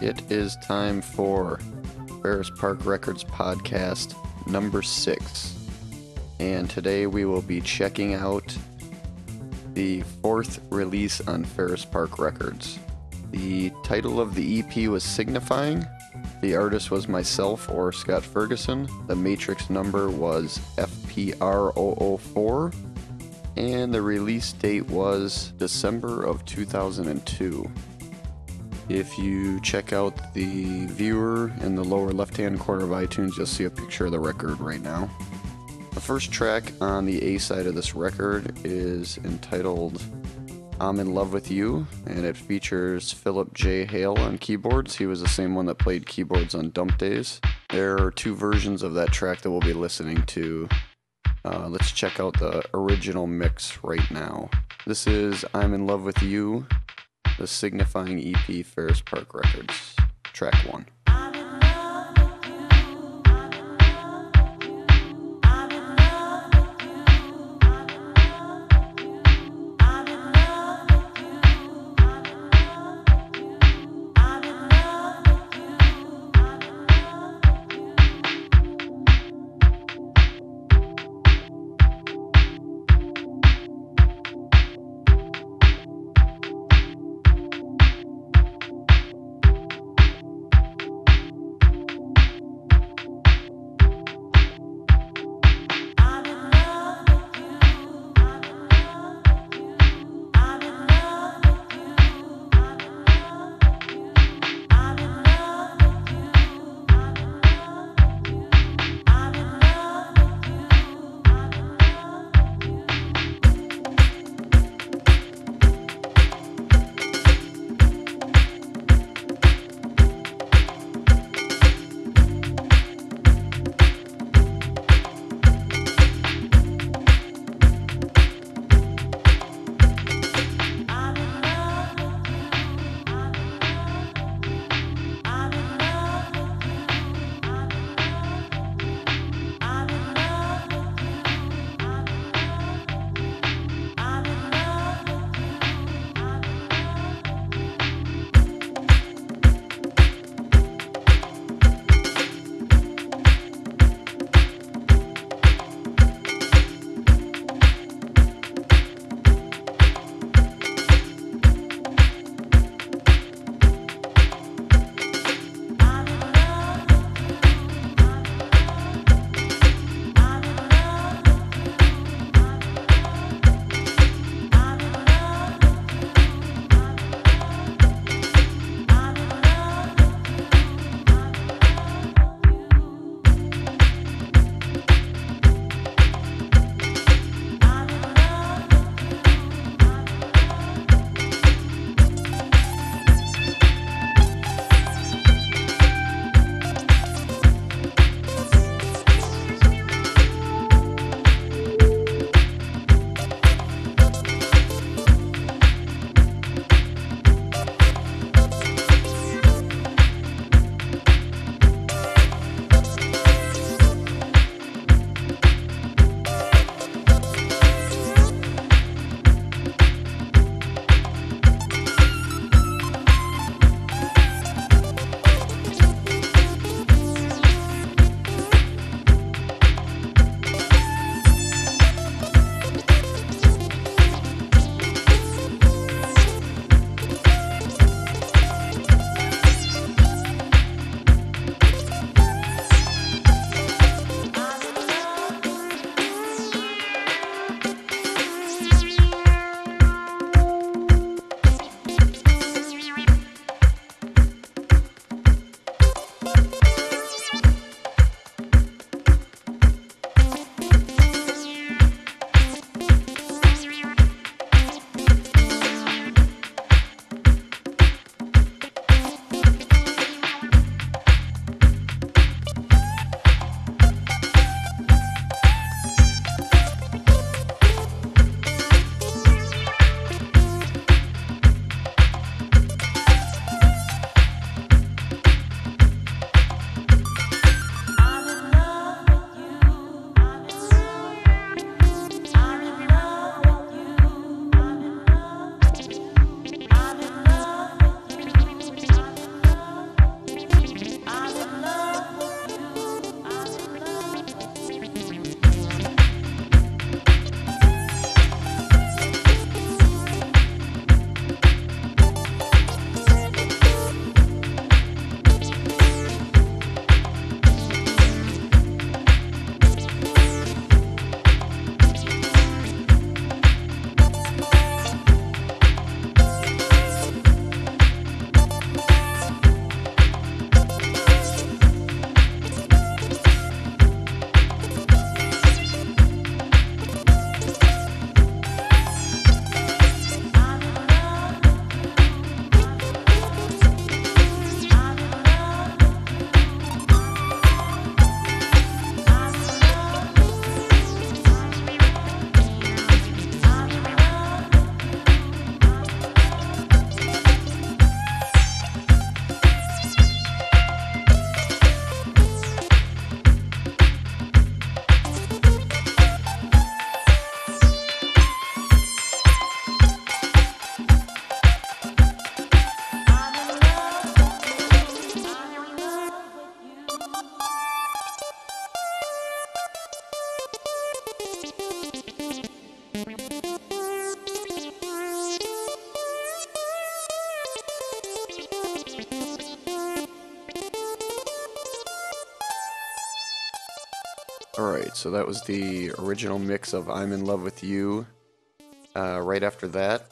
It is time for Ferris Park Records podcast number six. And today we will be checking out the fourth release on Ferris Park Records. The title of the EP was Signifying. The artist was myself or Scott Ferguson. The matrix number was FPR004. And the release date was December of 2002. If you check out the viewer in the lower left hand corner of iTunes, you'll see a picture of the record right now. The first track on the A side of this record is entitled I'm in Love with You, and it features Philip J. Hale on keyboards. He was the same one that played keyboards on Dump Days. There are two versions of that track that we'll be listening to. Uh, let's check out the original mix right now. This is I'm in Love with You the signifying EP Ferris Park Records, track one. So that was the original mix of I'm in Love with You. Uh, right after that,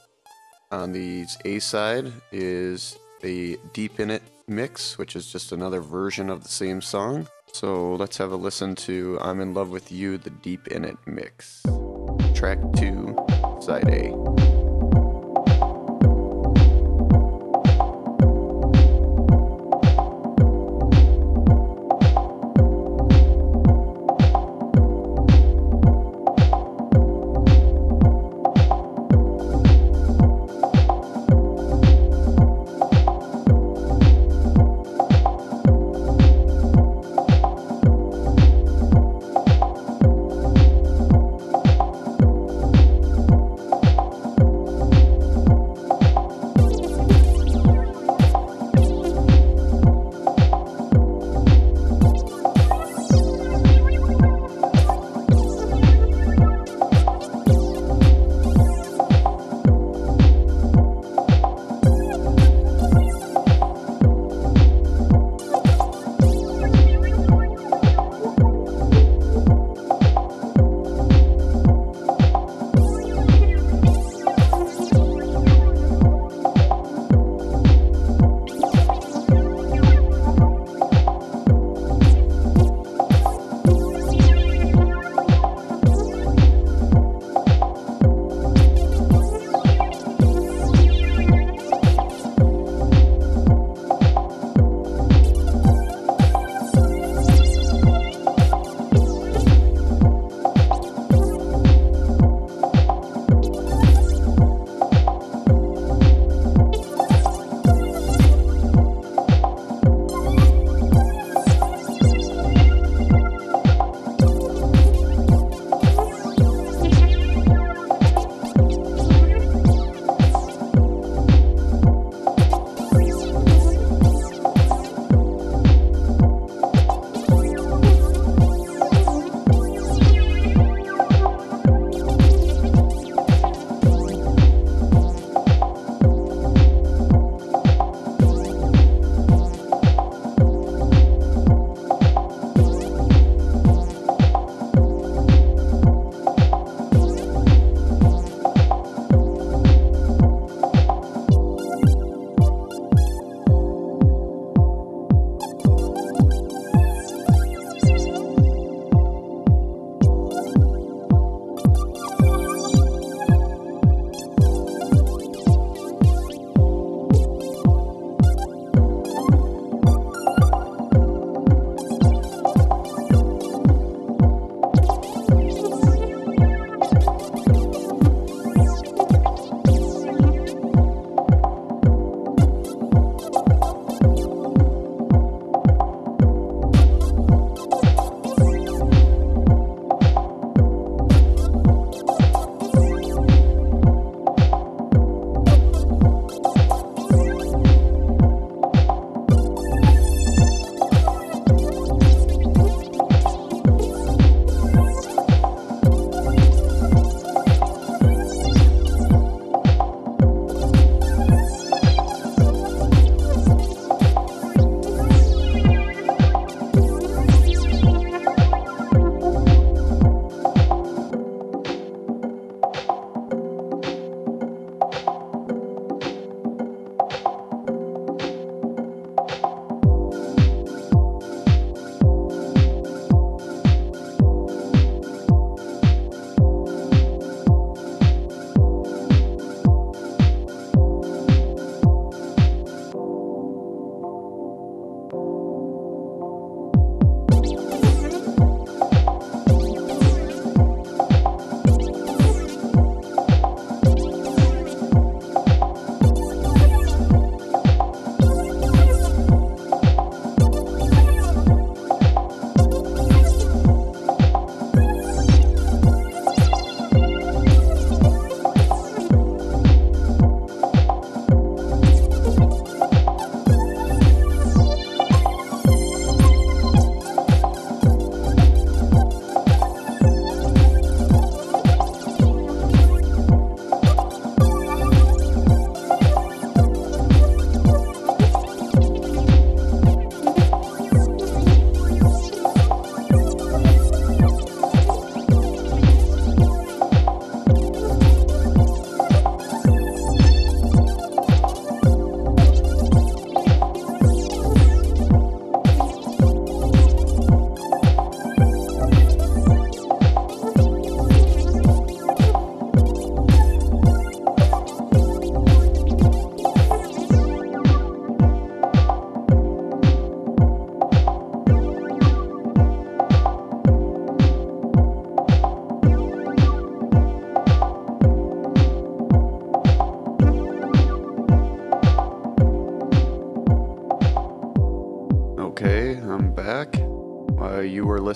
on the A side, is the Deep in It mix, which is just another version of the same song. So let's have a listen to I'm in Love with You, the Deep in It mix. Track 2, side A.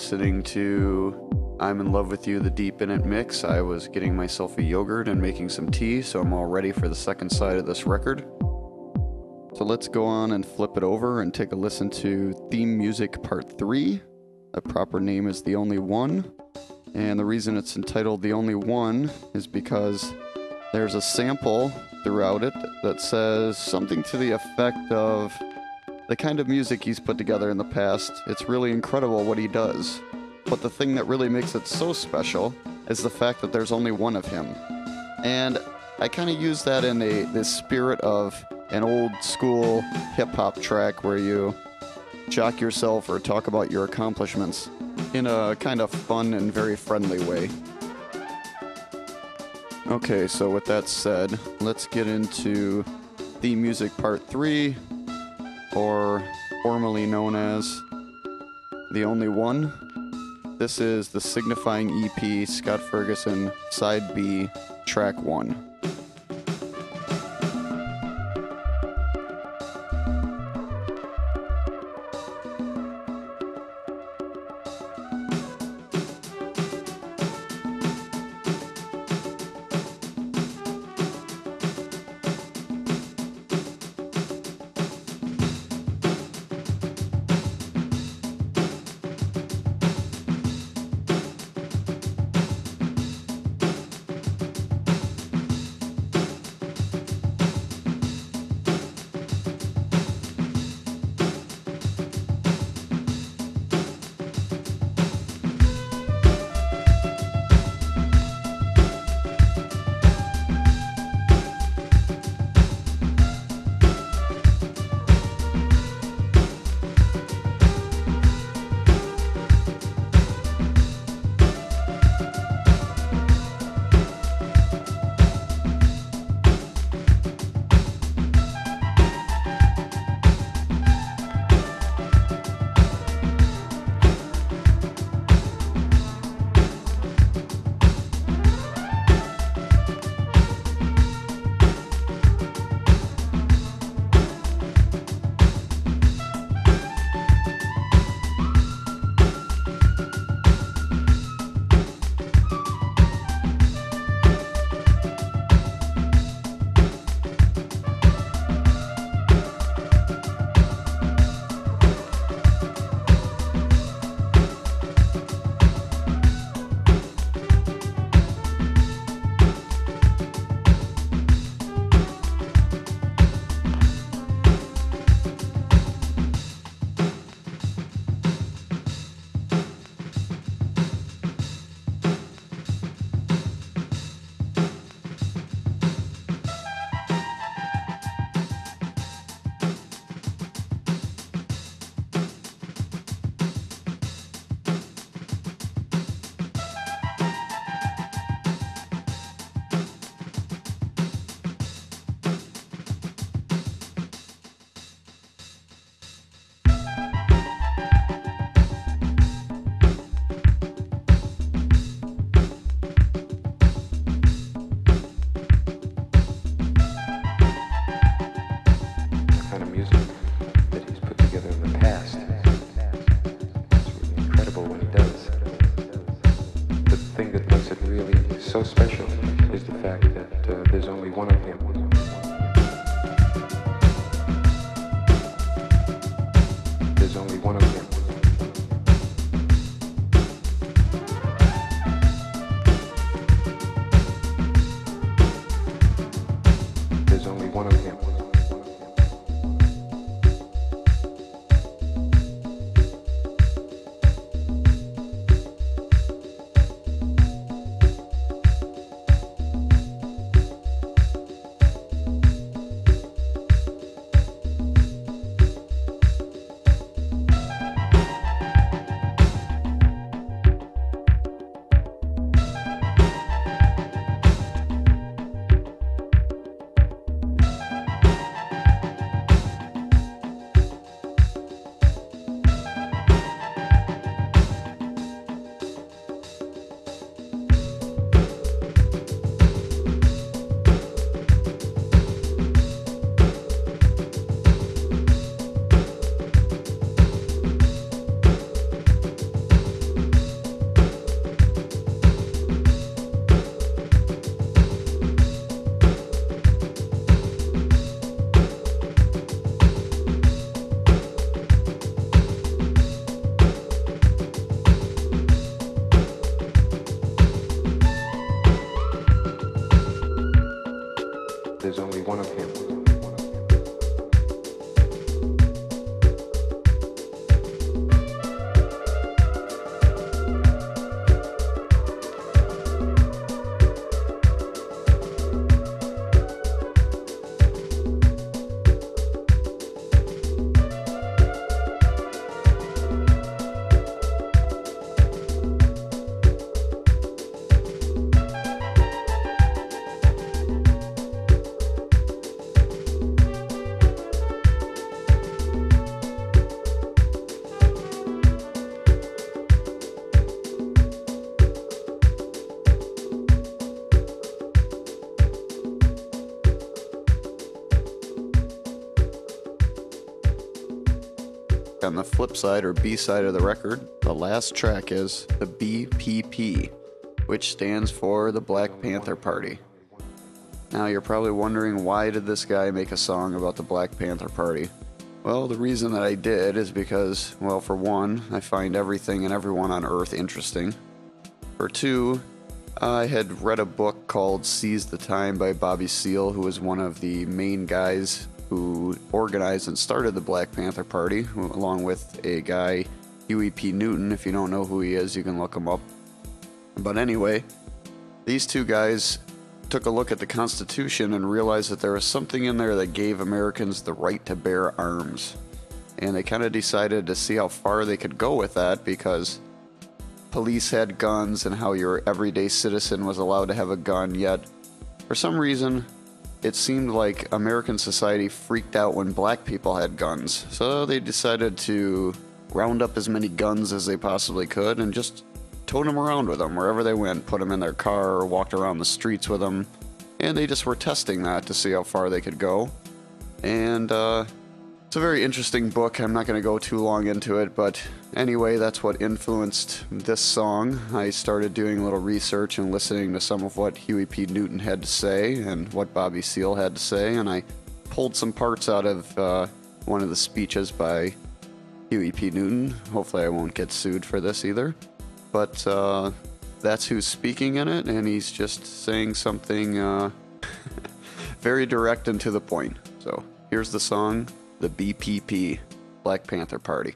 listening to I'm in Love with You, the Deep in It mix. I was getting myself a yogurt and making some tea, so I'm all ready for the second side of this record. So let's go on and flip it over and take a listen to Theme Music Part 3. The proper name is The Only One. And the reason it's entitled The Only One is because there's a sample throughout it that says something to the effect of the kind of music he's put together in the past. It's really incredible what he does. But the thing that really makes it so special is the fact that there's only one of him. And I kind of use that in a the spirit of an old school hip hop track where you jock yourself or talk about your accomplishments in a kind of fun and very friendly way. Okay, so with that said, let's get into the music part three, or formerly known as The Only One. This is the signifying EP Scott Ferguson Side B, Track 1. On the flip side or B side of the record, the last track is the BPP, which stands for the Black Panther Party. Now you're probably wondering why did this guy make a song about the Black Panther Party? Well, the reason that I did is because, well, for one, I find everything and everyone on Earth interesting. For two, I had read a book called Seize the Time by Bobby Seale, who was one of the main guys who organized and started the Black Panther Party, along with a guy, Huey P. Newton. If you don't know who he is, you can look him up. But anyway, these two guys took a look at the Constitution and realized that there was something in there that gave Americans the right to bear arms. And they kind of decided to see how far they could go with that because police had guns and how your everyday citizen was allowed to have a gun, yet for some reason it seemed like American society freaked out when black people had guns. So they decided to round up as many guns as they possibly could and just tote them around with them wherever they went, put them in their car or walked around the streets with them. And they just were testing that to see how far they could go. And uh, it's a very interesting book. I'm not going to go too long into it, but anyway, that's what influenced this song. I started doing a little research and listening to some of what Huey P. Newton had to say and what Bobby Seale had to say, and I pulled some parts out of uh, one of the speeches by Huey P. Newton. Hopefully, I won't get sued for this either. But uh, that's who's speaking in it, and he's just saying something uh, very direct and to the point. So here's the song the BPP, Black Panther Party.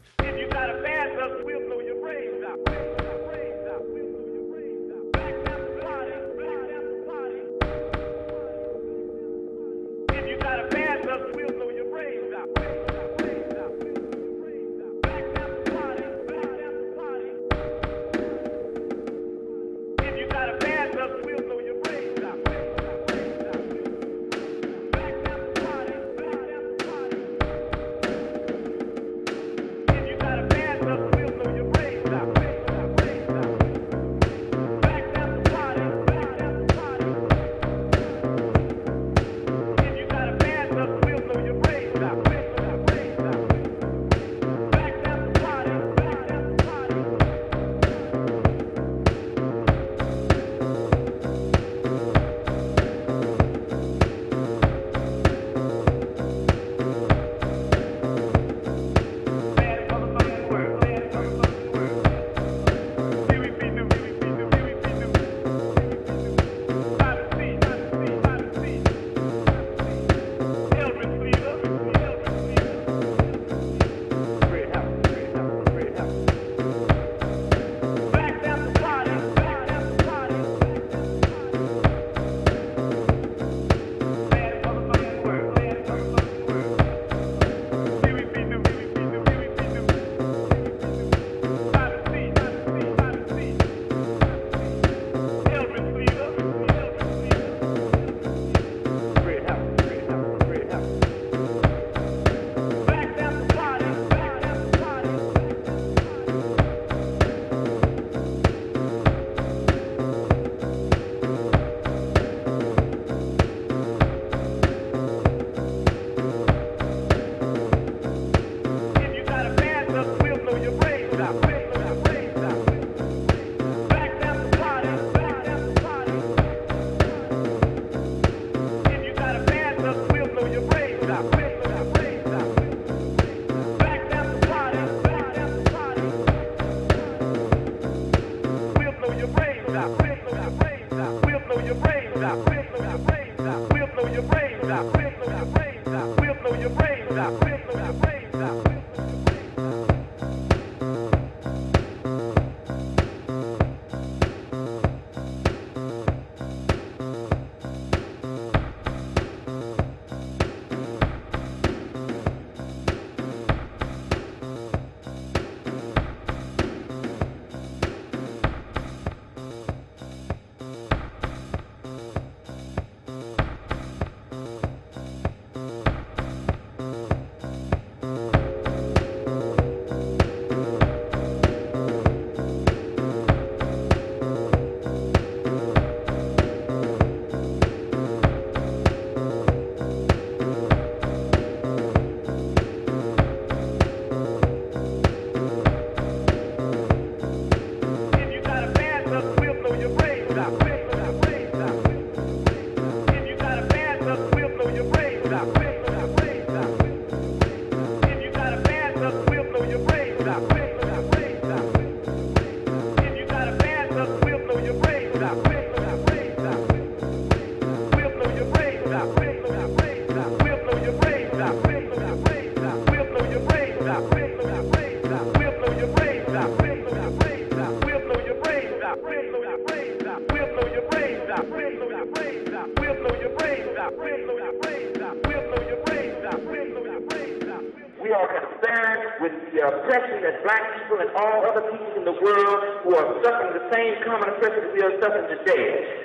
Other people in the world who are suffering the same common oppression we are suffering today.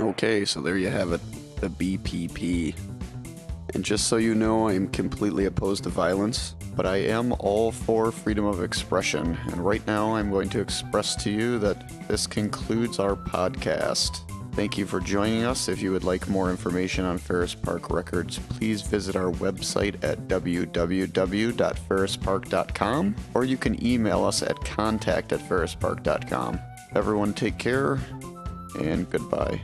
Okay, so there you have it, the BPP. And just so you know, I'm completely opposed to violence, but I am all for freedom of expression. And right now, I'm going to express to you that this concludes our podcast. Thank you for joining us. If you would like more information on Ferris Park Records, please visit our website at www.ferrispark.com or you can email us at contact at ferrispark.com. Everyone take care and goodbye.